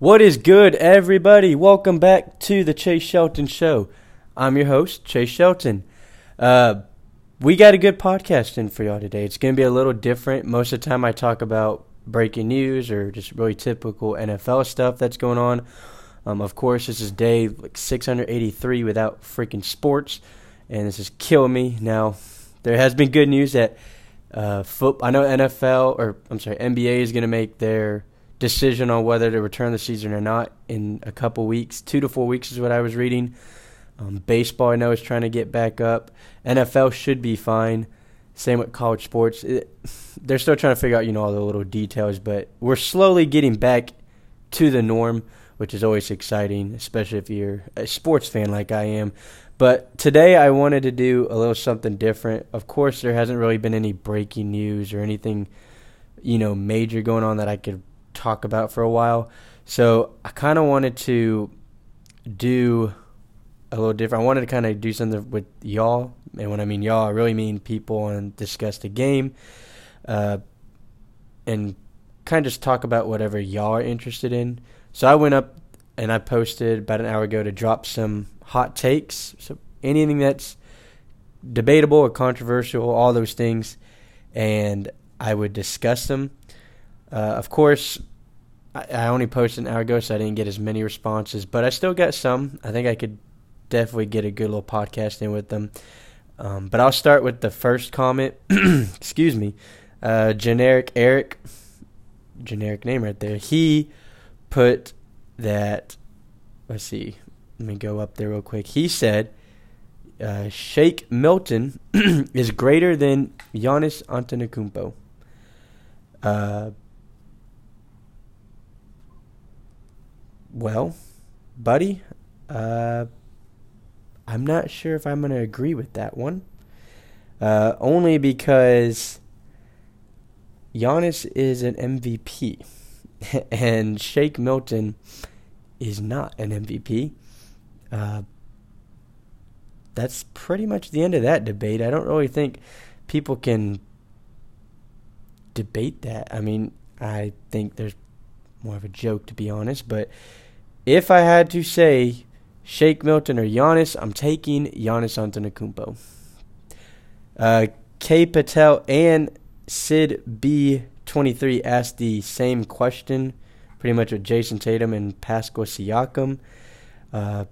What is good, everybody? Welcome back to the Chase Shelton Show. I'm your host, Chase Shelton. Uh, we got a good podcast in for y'all today. It's going to be a little different. Most of the time, I talk about breaking news or just really typical NFL stuff that's going on. Um, of course, this is day like 683 without freaking sports, and this is killing me. Now, there has been good news that uh, foot. I know NFL or I'm sorry, NBA is going to make their decision on whether to return the season or not in a couple weeks. Two to four weeks is what I was reading. Um, baseball, I know, is trying to get back up. NFL should be fine. Same with college sports. It, they're still trying to figure out, you know, all the little details, but we're slowly getting back to the norm, which is always exciting, especially if you're a sports fan like I am. But today I wanted to do a little something different. Of course, there hasn't really been any breaking news or anything, you know, major going on that I could talk about for a while. So I kind of wanted to do a little different. I wanted to kind of do something with y'all, and when I mean y'all, I really mean people and discuss the game, uh, and kind of just talk about whatever y'all are interested in. So I went up and I posted about an hour ago to drop some hot takes, so anything that's debatable or controversial, all those things, and I would discuss them. Uh, of course, I, I only posted an hour ago, so I didn't get as many responses, but I still got some. I think I could definitely get a good little podcast in with them. Um, but I'll start with the first comment. Excuse me. Uh, generic Eric, generic name right there. He put that. Let's see. Let me go up there real quick. He said, uh, Shake Milton is greater than Giannis Antetokounmpo. Uh, well, buddy, uh, I'm not sure if I'm going to agree with that one. Uh, only because Giannis is an MVP and Shake Milton is not an MVP. Uh, that's pretty much the end of that debate. I don't really think people can debate that. I mean, I think there's more of a joke to be honest, but if I had to say Shake Milton or Giannis, I'm taking Giannis Antetokounmpo. Uh, K Patel and Sid B23 asked the same question, pretty much with Jayson Tatum and Pascal Siakam. Uh,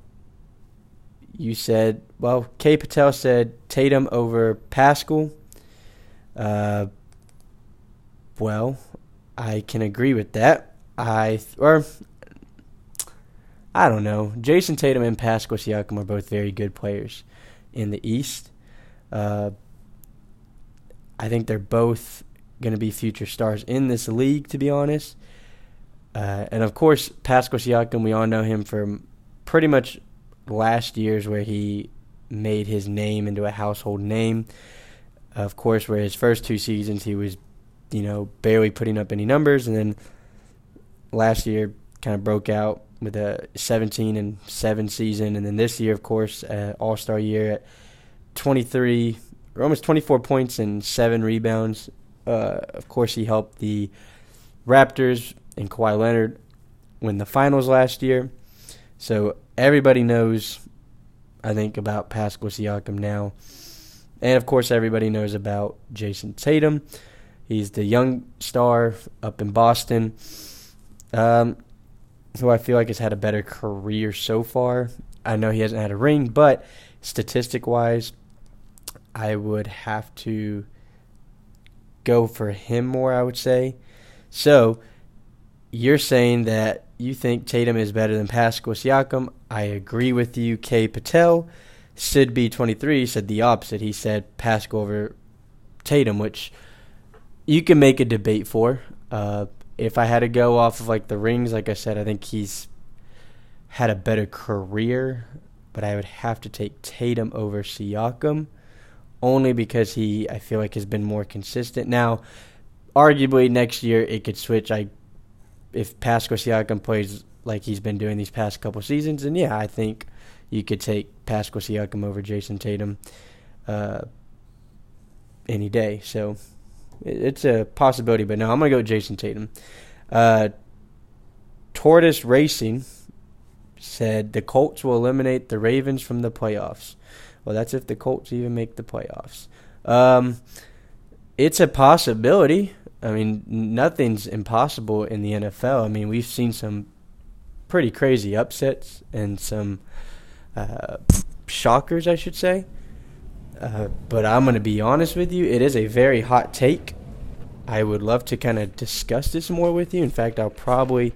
you said, well, K Patel said Tatum over Pascal. Uh, well, I can agree with that. I or I don't know. Jayson Tatum and Pascal Siakam are both very good players in the East. Uh, I think they're both going to be future stars in this league, to be honest. Uh, and of course, Pascal Siakam, we all know him from pretty much last year's where he made his name into a household name. Of course, where his first two seasons he was, you know, barely putting up any numbers, and then last year kind of broke out with a 17 and 7 season, and then this year, of course, uh, All Star year at 23 or almost 24 points and seven rebounds. Uh, of course, he helped the Raptors and Kawhi Leonard win the finals last year. So everybody knows, I think, about Pascal Siakam now. And of course, everybody knows about Jayson Tatum. He's the young star up in Boston. Um, who I feel like has had a better career so far. I know he hasn't had a ring, but statistic wise, I would have to go for him more, I would say. So, you're saying that you think Tatum is better than Pascal Siakam. I agree with you. K. Patel, Sid B23 said the opposite. He said Pascal over Tatum, which you can make a debate for. Uh, if I had to go off of like the rings, like I said, I think he's had a better career, but I would have to take Tatum over Siakam only because he I feel like has been more consistent. Now, arguably next year it could switch. I if Pascal Siakam plays like he's been doing these past couple seasons, and yeah, I think you could take Pascal Siakam over Jayson Tatum uh, any day. So it's a possibility, but no, I'm gonna go with Jayson Tatum. Uh, Tortoise Racing said the Colts will eliminate the Ravens from the playoffs. Well, that's if the Colts even make the playoffs. Um, it's a possibility. I mean, nothing's impossible in the NFL. I mean, we've seen some pretty crazy upsets and some uh, shockers, I should say. Uh, but I'm going to be honest with you, it is a very hot take. I would love to kind of discuss this more with you. In fact, I'll probably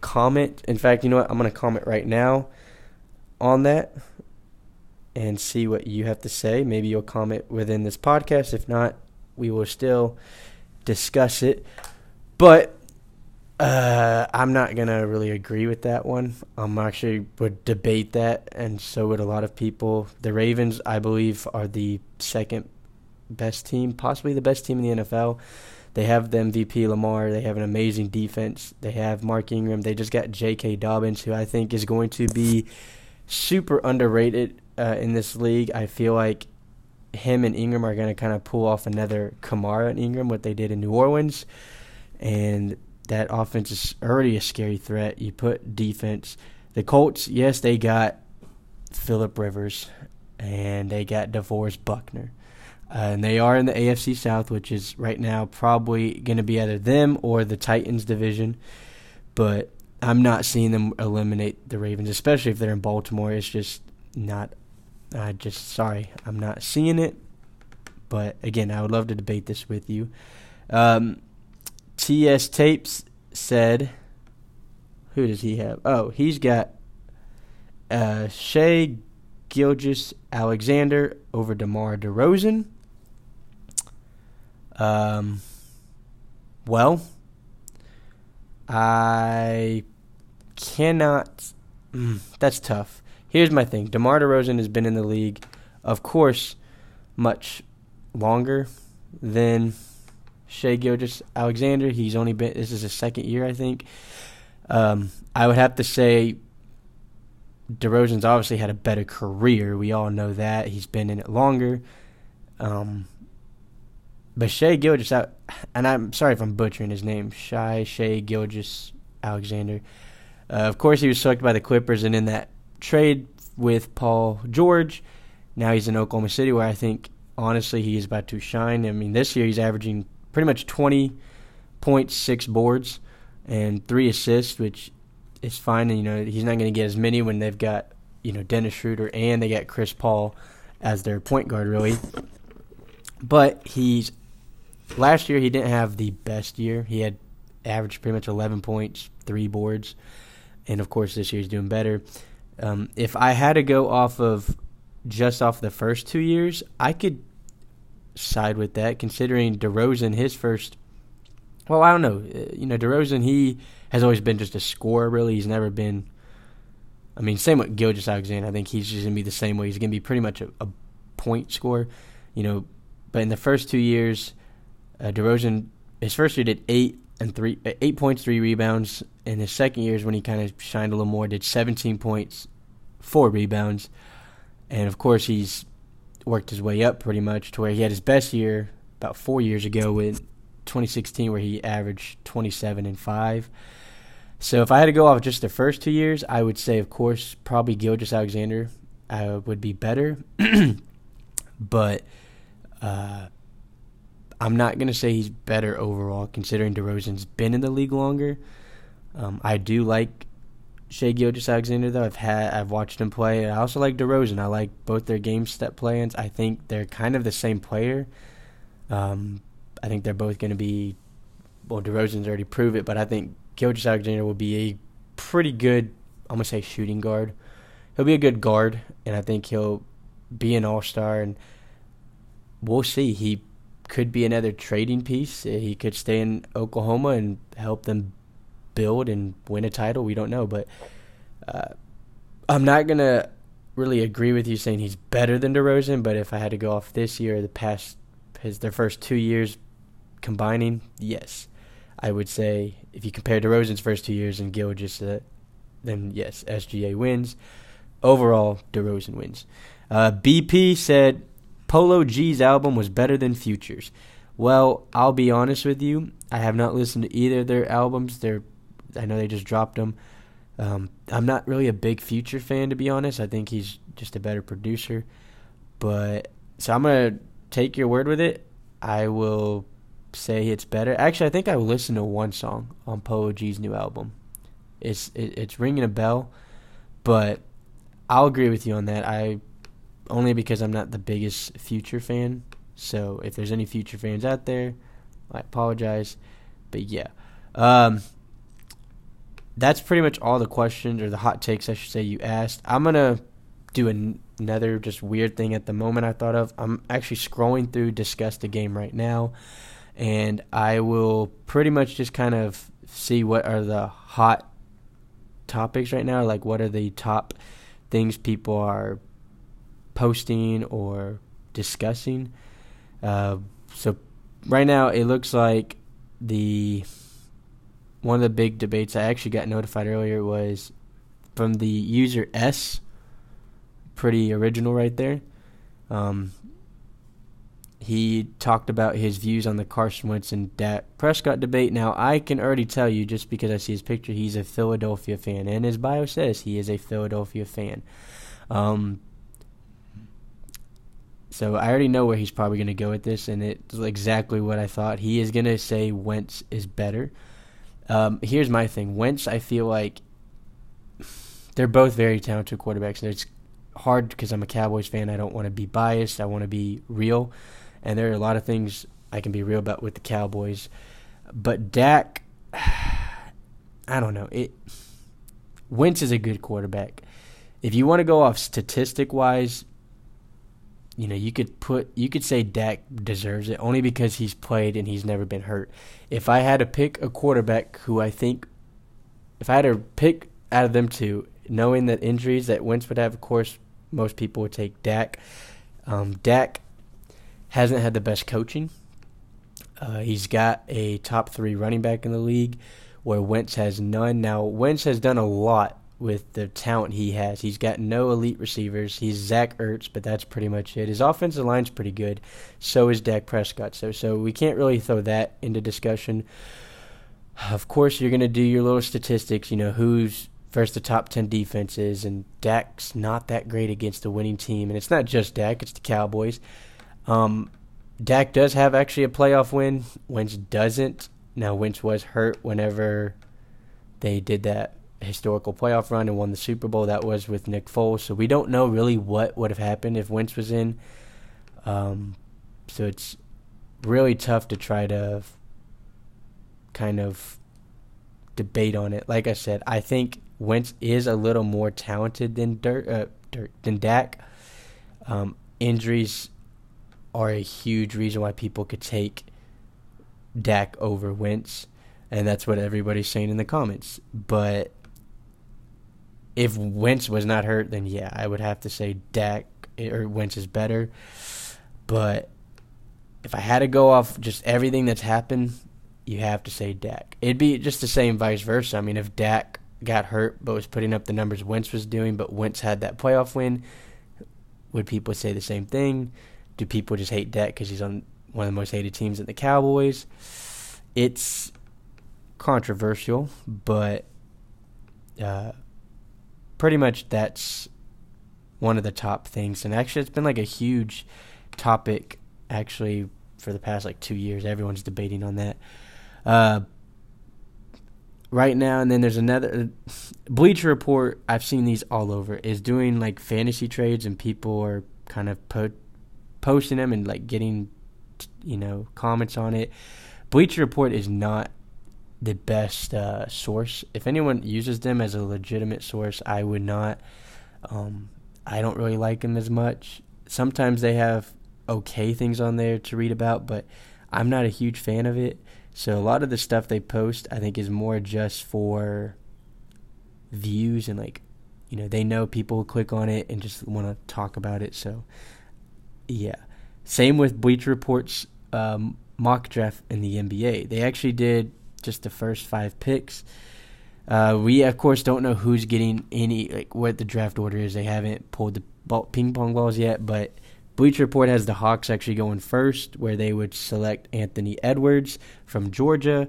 comment. In fact, you know what? I'm going to comment right now on that and see what you have to say. Maybe you'll comment within this podcast. If not, we will still discuss it. But uh, I'm not gonna really agree with that one. I'm actually would debate that, and so would a lot of people. The Ravens, I believe, are the second best team, possibly the best team in the NFL. They have the MVP Lamar. They have an amazing defense. They have Mark Ingram. They just got J.K. Dobbins, who I think is going to be super underrated uh, in this league. I feel like him and Ingram are going to kind of pull off another Kamara and Ingram, what they did in New Orleans. And that offense is already a scary threat. You put defense. The Colts, yes, they got Philip Rivers and they got DeForest Buckner. Uh, and they are in the AFC South, which is right now probably going to be either them or the Titans division. But I'm not seeing them eliminate the Ravens, especially if they're in Baltimore. It's just not. I just sorry, I'm not seeing it. But again, I would love to debate this with you. Um, TS Tapes said, who does he have? Oh, he's got uh, Shai Gilgeous Alexander over DeMar DeRozan. Um, well, I cannot. Mm, that's tough. Here's my thing: DeMar DeRozan has been in the league, of course, much longer than Shai Gilgeous Alexander. He's only been. This is his second year, I think. Um, I would have to say DeRozan's obviously had a better career. We all know that. He's been in it longer. Um, but Shai Gilgeous, and I'm sorry if I'm butchering his name, Shy Shai Gilgeous Alexander. Uh, of course, he was selected by the Clippers, and in that trade with Paul George, now he's in Oklahoma City, where I think honestly he is about to shine. I mean, this year he's averaging pretty much 20.6 boards and three assists, which is fine. And you know he's not going to get as many when they've got you know Dennis Schroeder and they got Chris Paul as their point guard, really. But he's last year he didn't have the best year. He had averaged pretty much 11 points, three boards, and of course this year he's doing better. Um, if I had to go off of just off the first two years, I could side with that, considering DeRozan his first. Well, I don't know. Uh, you know, DeRozan he has always been just a scorer. Really, he's never been. I mean, same with Gilgeous Alexander. I think he's just gonna be the same way. He's gonna be pretty much a, a point scorer. You know, but in the first two years, uh, DeRozan, his first year did eight and three, uh, eight points, three rebounds. In his second year is when he kind of shined a little more. Did 17 points, four rebounds, and of course he's worked his way up pretty much to where he had his best year about four years ago with 2016, where he averaged 27 and five. So if I had to go off just the first two years, I would say, of course, probably Gilgeous Alexander uh, would be better, but. Uh, I'm not gonna say he's better overall, considering DeRozan's been in the league longer. Um, I do like Shai Gilgeous Alexander though. I've had I've watched him play. I also like DeRozan. I like both their game step plans. I think they're kind of the same player. Um, I think they're both going to be. Well, DeRozan's already proved it, but I think Gilgeous Alexander will be a pretty good. I'm gonna say shooting guard. He'll be a good guard, and I think he'll be an all star. And we'll see. He could be another trading piece. He could stay in Oklahoma and help them build and win a title. We don't know, but uh, I'm not gonna really agree with you saying he's better than DeRozan. But if I had to go off this year, the past his their first two years combining, yes, I would say if you compare DeRozan's first two years and Gilgeous, uh, then yes, SGA wins. Overall, DeRozan wins. Uh, BP said Polo G's album was better than Future's. Well, I'll be honest with you. I have not listened to either of their albums. They're I know they just dropped him. Um, I'm not really a big Future fan to be honest. I think he's just a better producer. But so I'm gonna take your word with it. I will say it's better. Actually, I think I listened to one song on Polo G's new album. It's it, it's ringing a bell, but I'll agree with you on that. I only because I'm not the biggest Future fan. So if there's any Future fans out there, I apologize. But yeah, um, that's pretty much all the questions or the hot takes I should say you asked. I'm gonna do an, another just weird thing at the moment I thought of. I'm actually scrolling through discuss the game right now, and I will pretty much just kind of see what are the hot topics right now. Like what are the top things people are posting or discussing. Uh, so right now it looks like the one of the big debates I actually got notified earlier was from the user S. Pretty original right there. Um, he talked about his views on the Carson Wentz and Dak Prescott debate. Now, I can already tell you, just because I see his picture, he's a Philadelphia fan, and his bio says he is a Philadelphia fan. Um, so I already know where he's probably going to go with this, and it's exactly what I thought. He is going to say Wentz is better. Um, here's my thing: Wentz, I feel like they're both very talented quarterbacks, and it's hard because I'm a Cowboys fan. I don't want to be biased. I want to be real, and there are a lot of things I can be real about with the Cowboys. But Dak, I don't know. It Wentz is a good quarterback. If you want to go off statistic wise, you know, you could put you could say Dak deserves it only because he's played and he's never been hurt. If I had to pick a quarterback who I think if I had to pick out of them two, knowing that injuries that Wentz would have, of course, most people would take Dak. Um, Dak hasn't had the best coaching. Uh, he's got a top three running back in the league, where Wentz has none. Now Wentz has done a lot with the talent he has. He's got no elite receivers. He's Zach Ertz, but that's pretty much it. His offensive line's pretty good. So is Dak Prescott. So so we can't really throw that into discussion. Of course, you're going to do your little statistics. You know who's first the top ten defenses, and Dak's not that great against the winning team. And it's not just Dak; it's the Cowboys. Um, Dak does have actually a playoff win. Wentz doesn't. Now Wentz was hurt whenever they did that historical playoff run and won the Super Bowl. That was with Nick Foles. So we don't know really what would have happened if Wentz was in. Um, so it's really tough to try to kind of debate on it. Like I said, I think Wentz is a little more talented than Dirt, uh, Dirt than Dak. Um, injuries are a huge reason why people could take Dak over Wentz, and that's what everybody's saying in the comments. But if Wentz was not hurt, then yeah, I would have to say Dak or Wentz is better. But if I had to go off just everything that's happened, you have to say Dak. It'd be just the same vice versa. I mean, if Dak got hurt but was putting up the numbers Wentz was doing, but Wentz had that playoff win, would people say the same thing? Do people just hate Dak because he's on one of the most hated teams in the Cowboys? It's controversial, but uh, pretty much that's one of the top things. And actually, it's been like a huge topic actually for the past like two years. Everyone's debating on that. Uh, right now, and then there's another Bleacher Report. I've seen these all over. Is doing like fantasy trades, and people are kind of po- posting them and like getting you know comments on it. Bleacher Report is not the best uh, source. If anyone uses them as a legitimate source, I would not. Um, I don't really like them as much. Sometimes they have okay things on there to read about, but I'm not a huge fan of it. So a lot of the stuff they post, I think, is more just for views and like, you know, they know people click on it and just want to talk about it. So, yeah. Same with Bleacher Report's um, mock draft in the NBA. They actually did just the first five picks. Uh, we of course don't know who's getting any like what the draft order is. They haven't pulled the ping pong balls yet, but Bleacher Report has the Hawks actually going first, where they would select Anthony Edwards from Georgia.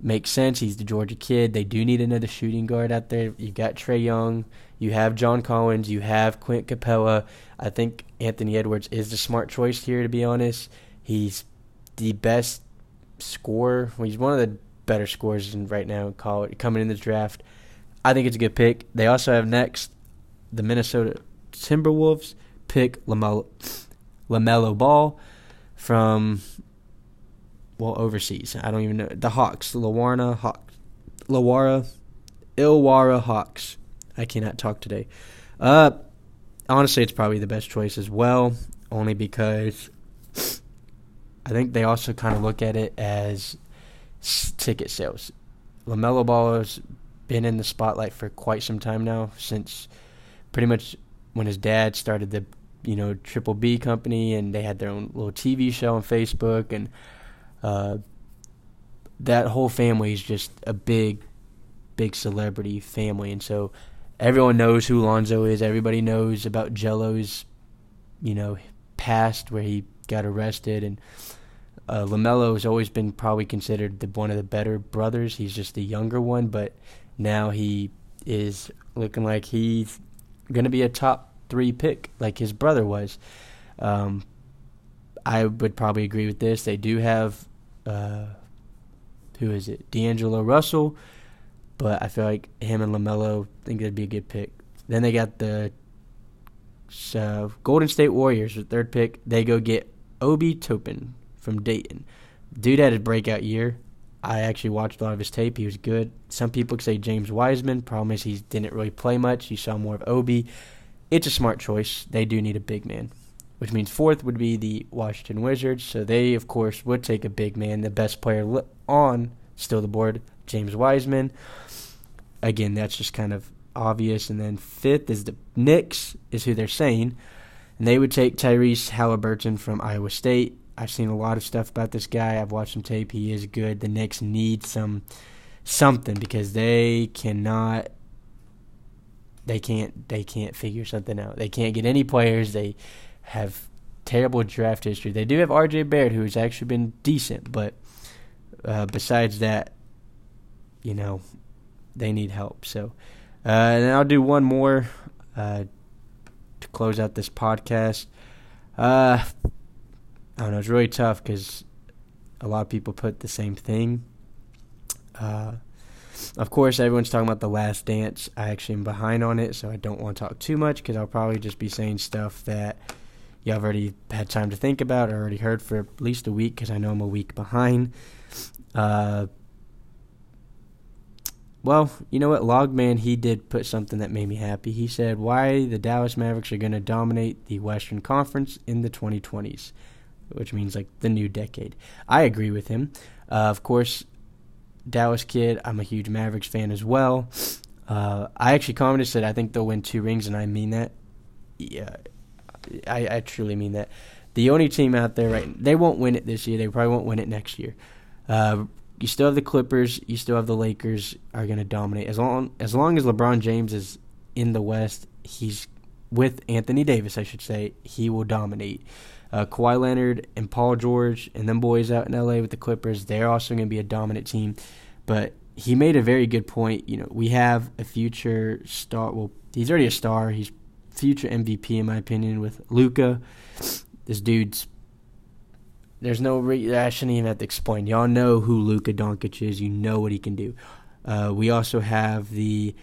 makes sense. He's the Georgia kid. They do need another shooting guard out there. You've got Trae Young, you have John Collins, you have Clint Capela. I think Anthony Edwards is the smart choice here. To be honest, he's the best scorer. He's one of the better scores in, right now in college coming in the draft. I think it's a good pick. They also have next the Minnesota Timberwolves pick LaMelo, LaMelo Ball from well overseas. I don't even know the Hawks, Lawarna Hawks, Lawara, Ilwara Hawks. I cannot talk today. Uh, honestly, it's probably the best choice as well, only because I think they also kind of look at it as ticket sales. LaMelo Ball has been in the spotlight for quite some time now, since pretty much when his dad started the you know Triple B company, and they had their own little TV show on Facebook, and uh, that whole family is just a big, big celebrity family, and so everyone knows who Lonzo is. Everybody knows about Gelo's, you know, past where he got arrested, and uh, LaMelo has always been probably considered the, one of the better brothers. He's just the younger one, but now he is looking like he's going to be a top three pick, like his brother was. Um, I would probably agree with this. They do have, uh, who is it? D'Angelo Russell, but I feel like him and LaMelo think that'd be a good pick. Then they got the uh, Golden State Warriors, the third pick. They go get Obi Toppin from Dayton. Dude had a breakout year. I actually watched a lot of his tape. He was good. Some people say James Wiseman. Problem is he didn't really play much. You saw more of Obi. It's a smart choice. They do need a big man, which means fourth would be the Washington Wizards. So they, of course, would take a big man. The best player on still the board, James Wiseman. Again, that's just kind of obvious. And then fifth is the Knicks, is who they're saying. And they would take Tyrese Halliburton from Iowa State. I've seen a lot of stuff about this guy. I've watched some tape. He is good. The Knicks need some something because they cannot they can't they can't figure something out. They can't get any players. They have terrible draft history. They do have RJ Barrett who has actually been decent, but uh, besides that, you know, they need help. So, uh, and I'll do one more uh, to close out this podcast. Uh, I don't know. It's really tough because a lot of people put the same thing. Uh, of course, everyone's talking about The Last Dance. I actually am behind on it, so I don't want to talk too much because I'll probably just be saying stuff that you have already had time to think about or already heard for at least a week because I know I'm a week behind. Uh, well, you know what? Logman, he did put something that made me happy. He said, Why the Dallas Mavericks are going to dominate the Western Conference in the 2020s which means like the new decade. I agree with him. Uh, of course, Dallas kid. I'm a huge Mavericks fan as well. Uh, I actually commented said I think they'll win two rings, and I mean that. Yeah, I, I truly mean that. The only team out there right, they won't win it this year. They probably won't win it next year. Uh, you still have the Clippers. You still have the Lakers are going to dominate as long as long as LeBron James is in the West. He's with Anthony Davis, I should say. He will dominate. Uh, Kawhi Leonard and Paul George and them boys out in LA with the Clippers, they're also going to be a dominant team. But he made a very good point. You know, we have a future star. Well, he's already a star. He's future MVP in my opinion with Luka. This dude's. There's no. Re- I shouldn't even have to explain. Y'all know who Luka Doncic is. You know what he can do. Uh, we also have the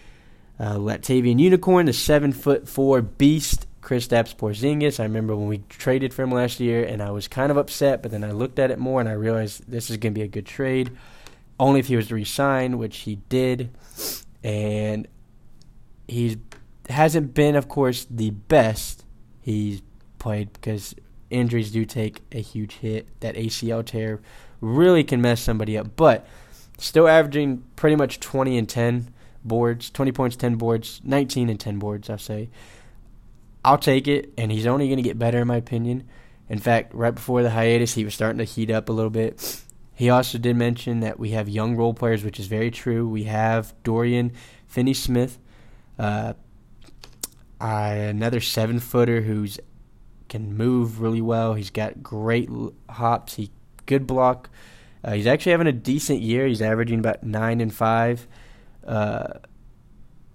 uh, Latvian Unicorn, the seven foot four beast Kristaps Porzingis. I remember when we traded for him last year, and I was kind of upset, but then I looked at it more and I realized this is going to be a good trade. Only if he was to resign, which he did, and he hasn't been, of course, the best he's played because injuries do take a huge hit. That ACL tear really can mess somebody up, but still averaging pretty much 20 and 10 boards, 20 points, 10 boards, 19 and 10 boards, I'll say. I'll take it, and he's only going to get better, in my opinion. In fact, right before the hiatus, he was starting to heat up a little bit. He also did mention that we have young role players, which is very true. We have Dorian Finney Smith, uh, another seven footer who's can move really well. He's got great hops. He good block. Uh, he's actually having a decent year. He's averaging about nine and five, uh,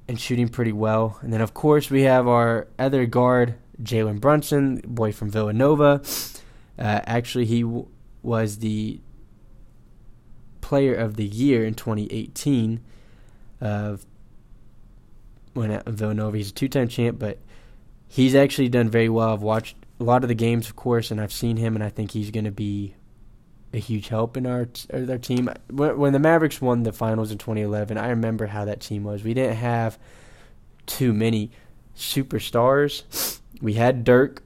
and shooting pretty well. And then of course we have our other guard, Jalen Brunson, boy from Villanova. Uh, actually, he w- was the player of the year in 2018. Uh, when at Villanova, he's a two-time champ, but he's actually done very well. I've watched a lot of the games, of course, and I've seen him, and I think he's going to be a huge help in our our team. When the Mavericks won the finals in 2011, I remember how that team was. We didn't have too many superstars. We had Dirk.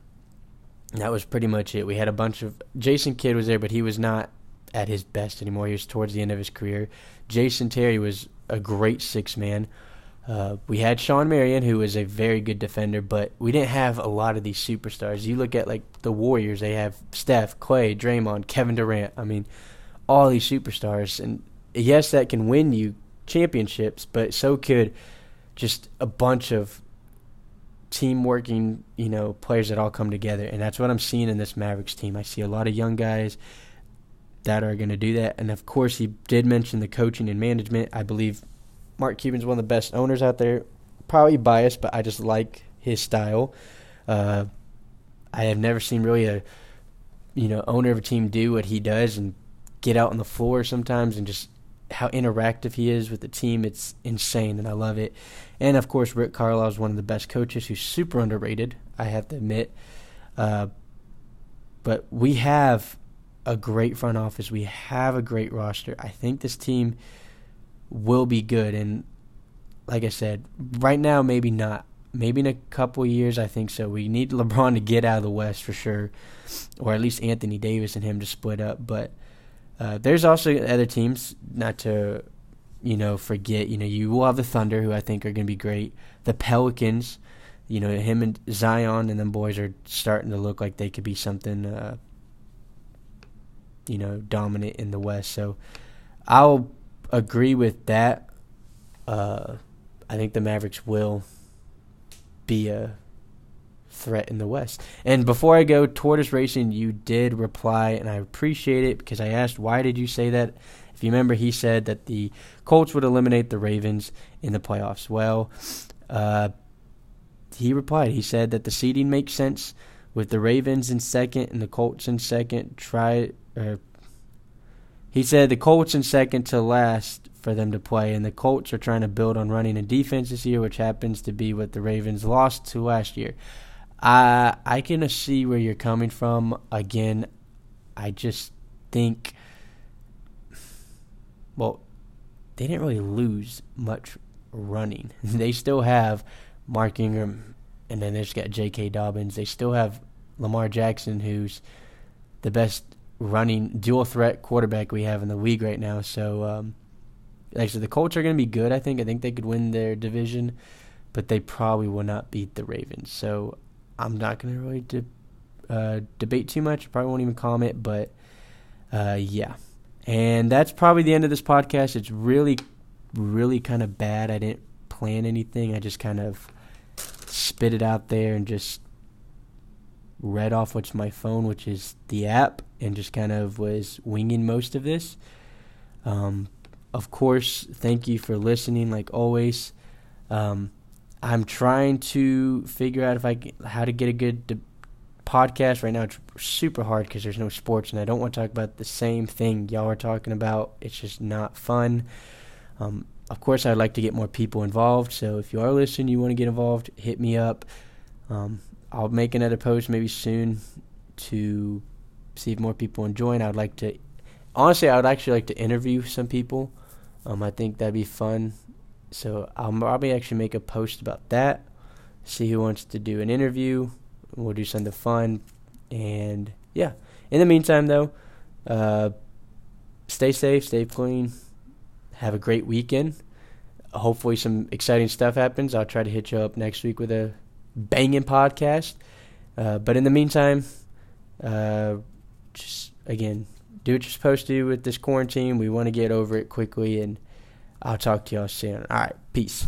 That was pretty much it. We had a bunch of Jason Kidd was there, but he was not at his best anymore. He was towards the end of his career. Jason Terry was a great six man. Uh, we had Shawn Marion, who was a very good defender, but we didn't have a lot of these superstars. You look at like the Warriors; they have Steph, Klay, Draymond, Kevin Durant. I mean, all these superstars, and yes, that can win you championships, but so could just a bunch of team working, you know, players that all come together, and that's what I'm seeing in this Mavericks team. I see a lot of young guys that are going to do that, and of course, he did mention the coaching and management. I believe Mark Cuban's one of the best owners out there. Probably biased, but I just like his style. Uh, I have never seen really a you know owner of a team do what he does and get out on the floor sometimes and just how interactive he is with the team. It's insane, and I love it. And of course, Rick Carlisle is one of the best coaches who's super underrated. I have to admit. Uh, but we have a great front office. We have a great roster. I think this team will be good. And like I said, right now maybe not. Maybe in a couple years, I think so. We need LeBron to get out of the West for sure, or at least Anthony Davis and him to split up. But uh, there's also other teams, not to you know forget. You know, you will have the Thunder, who I think are going to be great. The Pelicans, you know, him and Zion and them boys are starting to look like they could be something. Uh, you know, dominant in the West. So I'll agree with that. Uh, I think the Mavericks will be a threat in the West. And before I go, Tortoise Racing, you did reply, and I appreciate it because I asked, why did you say that? If you remember, he said that the Colts would eliminate the Ravens in the playoffs. Well, uh, he replied, he said that the seeding makes sense with the Ravens in second and the Colts in second. Try, he said the Colts in second to last for them to play, and the Colts are trying to build on running and defense this year, which happens to be what the Ravens lost to last year. I I can see where you're coming from. Again, I just think, well, they didn't really lose much running. they still have Mark Ingram, and then they just got J.K. Dobbins. They still have Lamar Jackson, who's the best running dual threat quarterback we have in the league right now. So, um, actually, the Colts are going to be good. I think. I think they could win their division, but they probably will not beat the Ravens. So, I'm not going to really de- uh, debate too much. Probably won't even comment. But uh, yeah, and that's probably the end of this podcast. It's really, really kind of bad. I didn't plan anything. I just kind of spit it out there and just read off what's my phone, which is the app, and just kind of was winging most of this. Um, of course, thank you for listening, like always. Um, I'm trying to figure out if I how to get a good de- podcast. Right now, it's super hard because there's no sports, and I don't want to talk about the same thing y'all are talking about. It's just not fun. Um, of course, I'd like to get more people involved. So if you are listening, you want to get involved, hit me up. Um, I'll make another post maybe soon to see if more people join. I'd like to, honestly, I would actually like to interview some people. Um, I think that'd be fun. So I'll probably actually make a post about that. See who wants to do an interview. We'll do something fun. And yeah. In the meantime, though, uh, stay safe, stay clean, have a great weekend. Hopefully, some exciting stuff happens. I'll try to hit you up next week with a banging podcast. Uh, but in the meantime, uh, just again, do what you're supposed to do with this quarantine. We want to get over it quickly, and I'll talk to y'all soon. All right, peace.